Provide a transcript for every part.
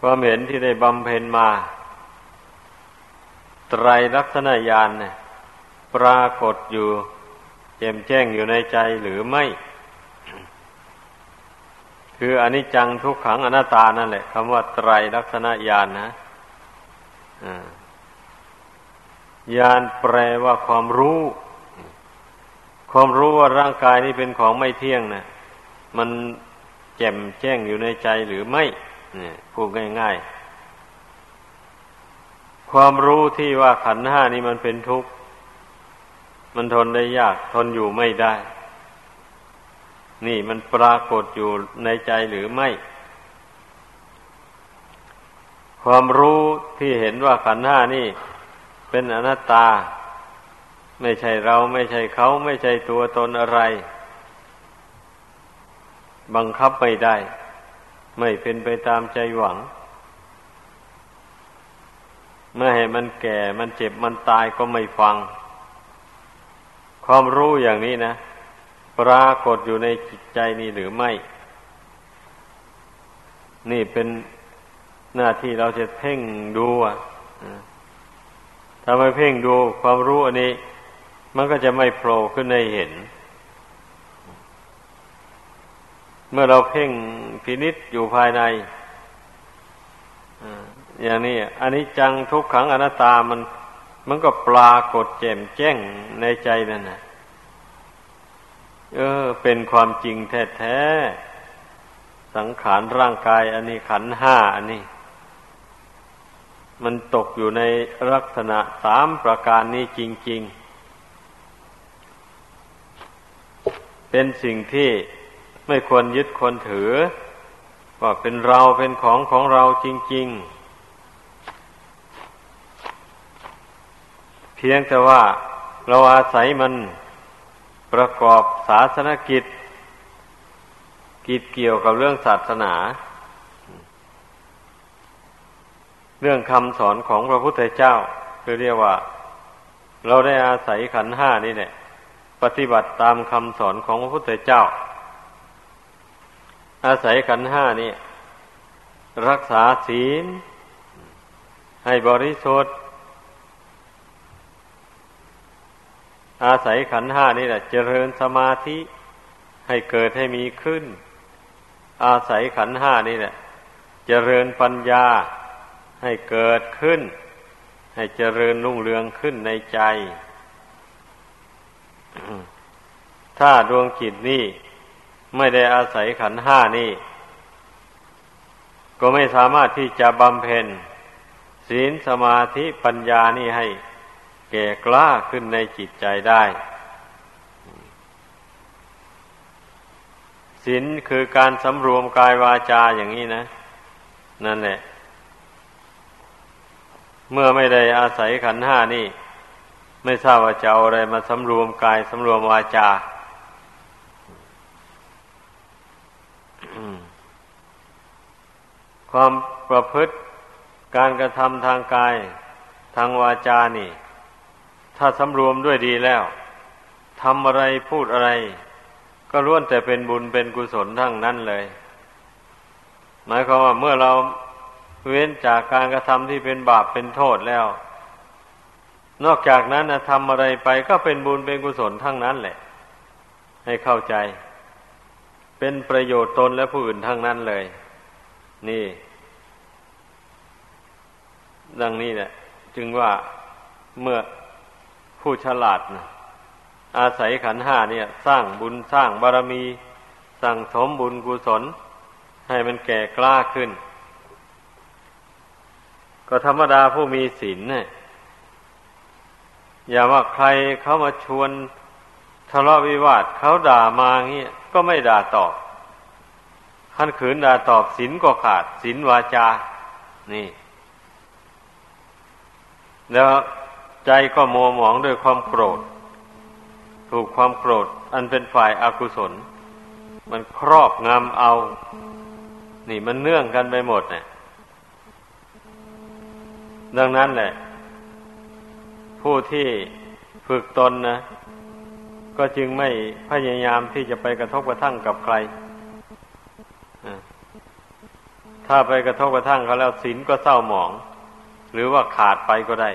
ความเห็นที่ได้บำเพ็ญมา ไตรลักษณญาณเนี่ยปรากฏอยู่แจ่มแจ้งอยู่ในใจหรือไม่ คืออนิจจังทุกขังอนัตตานั่นแหละคำว่าไตรลักษณญาณนะญาณแปลว่าความรู้ ความรู้ว่าร่างกายนี้เป็นของไม่เที่ยงนะมันแจ่มแจ้งอยู่ในใจหรือไม่ นี่ยพูดง่ายๆ ความรู้ที่ว่าขันห้านี้มันเป็นทุกข์ มันทนได้ยาก ทนอยู่ไม่ได้ นี่มันปรากฏอยู่ในใจหรือไม่ ความรู้ที่เห็นว่าขันห้านี่ เป็นอนัตตา ไม่ใช่เราไม่ใช่เขาไม่ใช่ตัวตนอะไร บังคับไม่ได้ ไม่เป็นไปตามใจหวัง เมื่อให้มันแก่มันเจ็บมันตายก็ไม่ฟัง ความรู้อย่างนี้นะ ปรากฏอยู่ในจิตใจนี่หรือไม่ นี่เป็นหน้าที่เราจะเพ่งดูอะถ้าไม่เพ่งดูความรู้อันนี้ มันก็จะไม่โผล่ขึ้นในเห็น เมื่อเราเพ่งพินิษอยู่ภายในอย่างนี้อันนี้จังทุกขังอนัตตามัน มันก็ปรากฏแจ่มแจ้งในใจนั่นนะเออ เป็นความจริงแท้ๆสังขารร่างกาย อันนี้ขันห้าอันนี้ มันตกอยู่ในลักษณะสามประการนี้จริง ๆ เป็นสิ่งที่ ไม่ควรยึดควรถือ ว่าเป็นเราเป็นของของเราจริง ๆ เพียงแต่ว่าเราอาศัยมันประกอบศาสนกิจ กิจเกี่ยวกับเรื่องศาสนา เรื่องคำสอนของพระพุทธเจ้าคือเรียกว่า เราได้อาศัยขันห้านี่แหละปฏิบัติตามคำสอนของพระพุทธเจ้า อาศัยขันห้านี่รักษาศีล ให้บริสุทธิ์ อาศัยขันห้านี่แหละเจริญสมาธิให้เกิดให้มีขึ้น อาศัยขันห้านี่แหละเจริญปัญญาให้เกิดขึ้น ให้เจริญรุ่งเรืองขึ้นในใจ ถ้าดวงจิตนี่ ไม่ได้อาศัยขันห้านี่ ก็ไม่สามารถที่จะบำเพ็ญศีลสมาธิปัญญานี่ให้แก่กล้าขึ้นในจิตใจได้ศีลคือการสำรวมกายวาจาอย่างนี้นะ นั่นแหละ เมื่อไม่ได้อาศัยขันห้านี่ ไม่ทราบว่าจะเอาอะไรมาสำรวมกายสำรวมวาจา ความประพฤติการกระทำทางกายทางวาจานี่ ถ้าสำรวมด้วยดีแล้วทำอะไรพูดอะไร ก็ล้วนแต่เป็นบุญเป็นกุศลทั้งนั้นเลย หมายความว่าเมื่อเราเว้นจากการกระทำที่เป็นบาปเป็นโทษแล้ว นอกจากนั้นนะทำอะไรไปก็เป็นบุญเป็นกุศลทั้งนั้นแหละ ให้เข้าใจ เป็นประโยชน์ตนและผู้อื่นทั้งนั้นเลย นี่ ดังนี้แหละจึงว่าเมื่อผู้ฉลาดนะอาศัยขันห้าเนี่ย สร้างบุญสร้างบารมี สั่งสมบุญกุศล ให้มันแก่กล้าขึ้น ก็ธรรมดาผู้มีศีลเนี่ยอย่าว่าใครเขามาชวนทะเลาะวิวาทเขาด่ามาเงี้ยก็ไม่ด่าตอบขันขืนด่าตอบศีลก็ขาดศีลวาจา นี่ แล้วใจก็มัวหมองด้วยความโกรธ ถูกความโกรธ อันเป็นฝ่ายอากุศล มันครอบงำเอา นี่มันเนื่องกันไปหมดเนี่ยดังนั้นแหละ ผู้ที่ฝึกตนนะ ก็จึงไม่พยายามที่จะไปกระทบกระทั่งกับใคร ถ้าไปกระทบกระทั่งเขาแล้วศีลก็เศร้าหมอง หรือว่าขาดไปก็ได้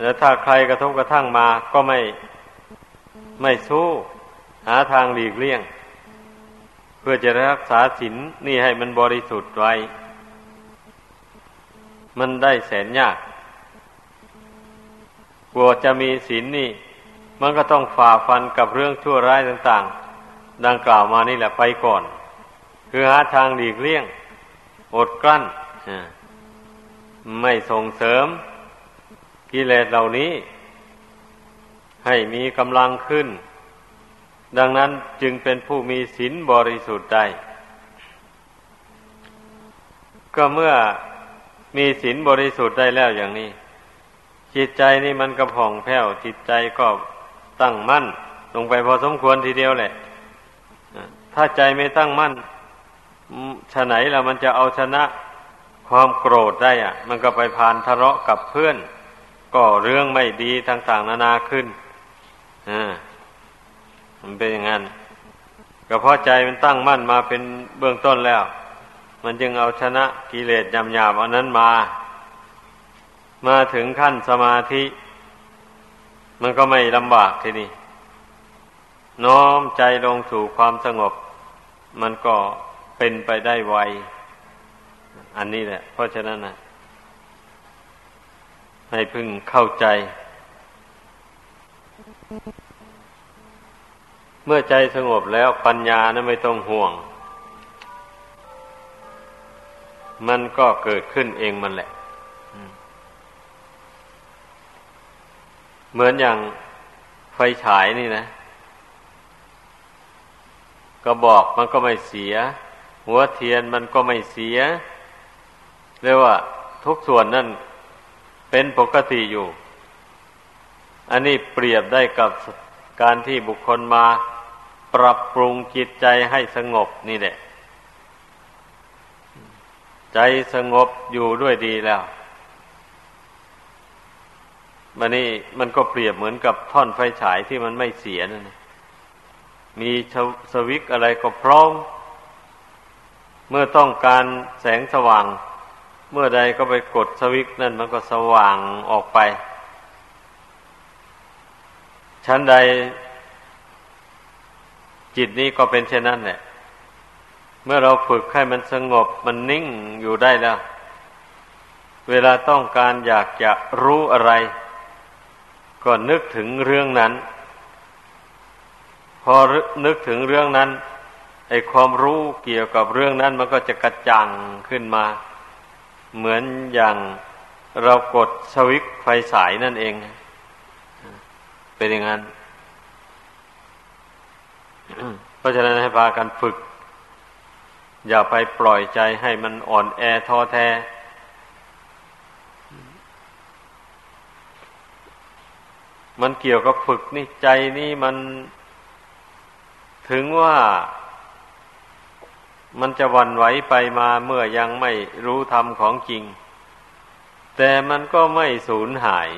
แล้วถ้าใครกระทบกระทั่งมาก็ไม่ไม่สู้ หาทางหลีกเลี่ยง เพื่อจะรักษาศีลนี่ให้มันบริสุทธิ์ไว้ มันได้แสนยากกลัวจะมีศีลนนี่ มันก็ต้องฝ่าฟันกับเรื่องชั่วร้ายต่างๆ ดังกล่าวมานี่แหละไปก่อน คือหาทางหลีกเลี่ยง อดกลั้น ไม่ส่งเสริมกิเลสเหล่านี้ ให้มีกำลังขึ้น ดังนั้นจึงเป็นผู้มีศีลบริสุทธิ์ได้ ก็เมื่อมีศีลบริสุทธิ์ได้แล้วอย่างนี้ จิตใจนี่มันกระผ่องแผ้ว จิตใจก็ตั้งมั่น ลงไปพอสมควรทีเดียวแหละ ถ้าใจไม่ตั้งมั่นฉะไหนล่ะมันจะเอาชนะ ความโกรธได้อะมันก็ไปพานทะเลาะกับเพื่อนก็เรื่องไม่ดีต่างๆนานาขึ้นอ่ามันเป็นอย่างนั้นก็เพราะใจมันตั้งมั่นมาเป็นเบื้องต้นแล้ว มันจึงเอาชนะกิเลสยำๆอันนั้นมา มาถึงขั้นสมาธิ มันก็ไม่ลำบากทีนี้น้อมใจลงสู่ความสงบ มันก็เป็นไปได้ไว อันนี้แหละ เพราะฉะนั้นนะให้พึงเข้าใจ เมื่อใจสงบแล้วปัญญานะไม่ต้องห่วง มันก็เกิดขึ้นเองมันแหละ เหมือนอย่างไฟฉายนี่นะก็บอกมันก็ไม่เสีย หัวเทียนมันก็ไม่เสีย เรียกว่าทุกส่วนนั่นเป็นปกติอยู่ อันนี้เปรียบได้กับการที่บุคคลมาปรับปรุงจิตใจให้สงบนี่แหละ ใจสงบอยู่ด้วยดีแล้วมันนี่มันก็เปรียบเหมือนกับท่อนไฟฉายที่มันไม่เสียนั่นมีสวิกอะไรก็พร้อม เมื่อต้องการแสงสว่าง เมื่อใดก็ไปกดสวิกนั่นมันก็สว่างออกไป ชั้นใดจิตนี้ก็เป็นเช่นนั้นแหละ เมื่อเราฝึกให้มันสงบมันนิ่งอยู่ได้แล้ว เวลาต้องการอยากจะรู้อะไร ก็นึกถึงเรื่องนั้น พอนึกถึงเรื่องนั้นไอความรู้เกี่ยวกับเรื่องนั้นมันก็จะกระจ่างขึ้นมา เหมือนอย่างเรากดสวิตไฟสายนั่นเอง เป็นอย่างนั้น เพราะฉะนั้นให้พากันฝึก อย่าไปปล่อยใจให้มันอ่อนแอท้อแท้ มันเกี่ยวกับฝึกนี่ใจนี่มันถึงว่า มันจะวันไหวไปมาเมื่อยังไม่รู้ธรรมของจริง แต่มันก็ไม่สูญหาย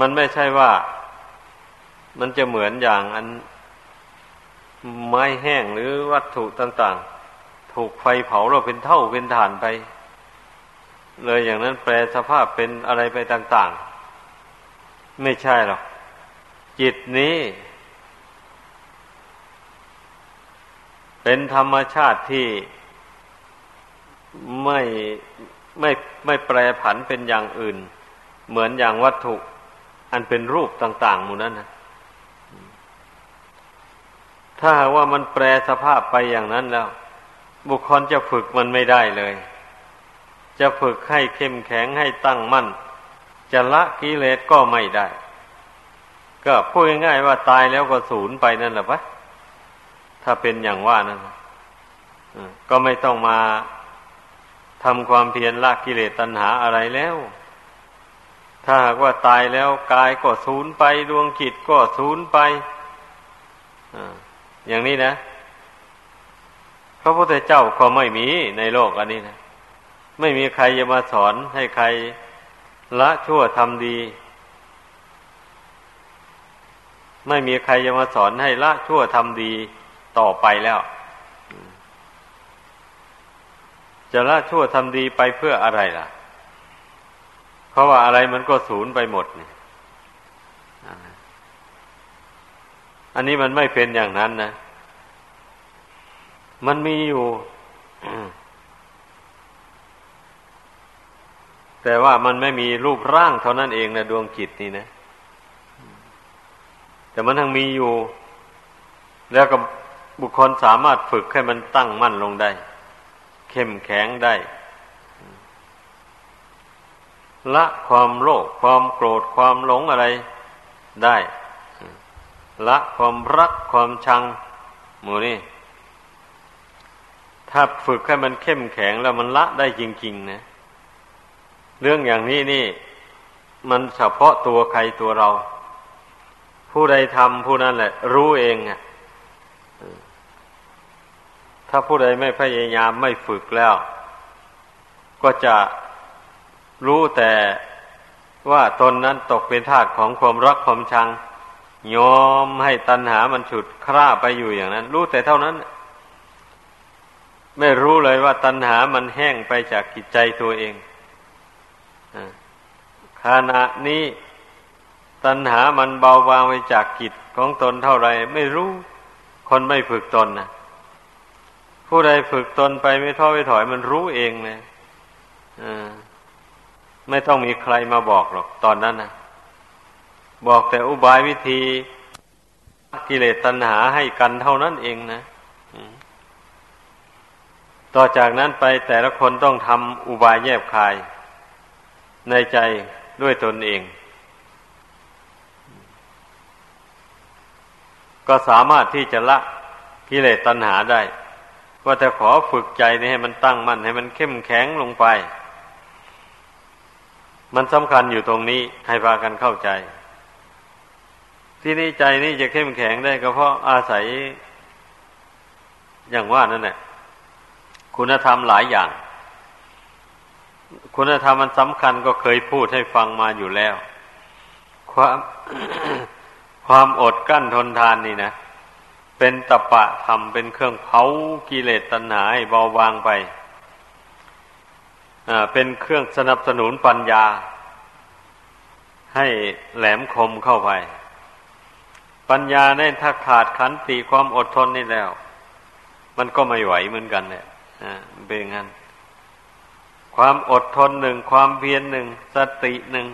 มันไม่ใช่ว่า มันจะเหมือนอย่างอันไม้แห้งหรือวัตถุต่าง ๆ ถูกไฟเผาเราเป็นเท่าเป็นฐานไป เลยอย่างนั้นแปลสภาพเป็นอะไรไปต่าง ๆ ไม่ใช่หรอกจิตนี้ เป็นธรรมชาติที่ไม่ไม่ไม่แปรผันเป็นอย่างอื่น เหมือนอย่างวัตถุ อันเป็นรูปต่าง ๆ หมู่นั้นนะถ้าว่ามันแปรสภาพไปอย่างนั้นแล้ว บุคคลจะฝึกมันไม่ได้เลย จะฝึกให้เข้มแข็งให้ตั้งมั่น จะละกิเลสก็ไม่ได้ ก็พูดง่ายๆว่าตายแล้วก็สูญไปนั่นแหละปะ ถ้าเป็นอย่างว่านั่นก็ไม่ต้องมาทำความเพียรละกิเลสตัณหาอะไรแล้ว ถ้าหากว่าตายแล้วกายก็สูญไปดวงจิตก็สูญไปอย่างนี้นะพระพุทธเจ้าก็ไม่มีในโลกอันนี้นะ ไม่มีใครจะมาสอนให้ใครละชั่วทำดี ไม่มีใครจะมาสอนให้ละชั่วทำดี ต่อไปแล้ว จะละชั่วทำดีไปเพื่ออะไรล่ะ เพราะว่าอะไรมันก็สูญไปหมดนี่อันนี้มันไม่เป็นอย่างนั้นนะ มันมีอยู่ แต่ว่ามันไม่มีรูปร่างเท่านั้นเองนะดวงจิตนี่นะ แต่มันทั้งมีอยู่ แล้วก็ บุคคลสามารถฝึกให้มันตั้งมั่นลงได้ เข้มแข็งได้ ละความโลภความโกรธความหลงอะไรได้ ละความรักความชังหมูนี่ ถ้าฝึกให้มันเข้มแข็งแล้วมันละได้จริงๆนะเรื่องอย่างนี้นี่ มันเฉพาะตัวใครตัวเรา ผู้ใดทำผู้นั้นแหละ รู้เองอะ ถ้าผู้ใดไม่พยายามไม่ฝึกแล้ว ก็จะรู้แต่ว่าตนนั้นตกเป็นทาสของความรักความชังยอมให้ตัณหามันฉุดคร่าไปอยู่อย่างนั้น รู้แต่เท่านั้น ไม่รู้เลยว่าตัณหามันแห้งไปจากกิจใจตัวเองขณะนี้ตัณหามันเบาบางไปจากกิจของตนเท่าไรไม่รู้ คนไม่ฝึกตนนะ ผู้ใดฝึกตนไปไม่ท้อไม่ถอยมันรู้เองเลยไม่ต้องมีใครมาบอกหรอกตอนนั้นนะบอกแต่อุบายวิธีกิเลสตัณหาให้กันเท่านั้นเองนะต่อจากนั้นไปแต่ละคนต้องทำอุบายแยบคาย ในใจด้วยตนเอง ก็สามารถที่จะละกิเลสตัณหาได้ ว่าแต่ขอฝึกใจนี่ให้มันตั้งมั่นให้มันเข้มแข็งลงไป มันสำคัญอยู่ตรงนี้ให้พากันเข้าใจ ที่นี่ใจนี่จะเข้มแข็งได้ก็เพราะอาศัย อย่างว่านั่นแหละคุณธรรมหลายอย่าง คุณธรรมมันสำคัญก็เคยพูดให้ฟังมาอยู่แล้ว ความความอดกั้นทนทานนี่นะ เป็นตะปะธรรมเป็นเครื่องเผากิเลสตัณหาเบาบางไปอ่าเป็นเครื่องสนับสนุนปัญญา ให้แหลมคมเข้าไป ปัญญาเนี่ยถ้าขาดขันติความอดทนนี่แล้ว มันก็ไม่ไหวเหมือนกันเนี่ยอ่าเป็นงั้น ความอดทนหนึ่งความเพียรหนึ่งสติหนึ่ง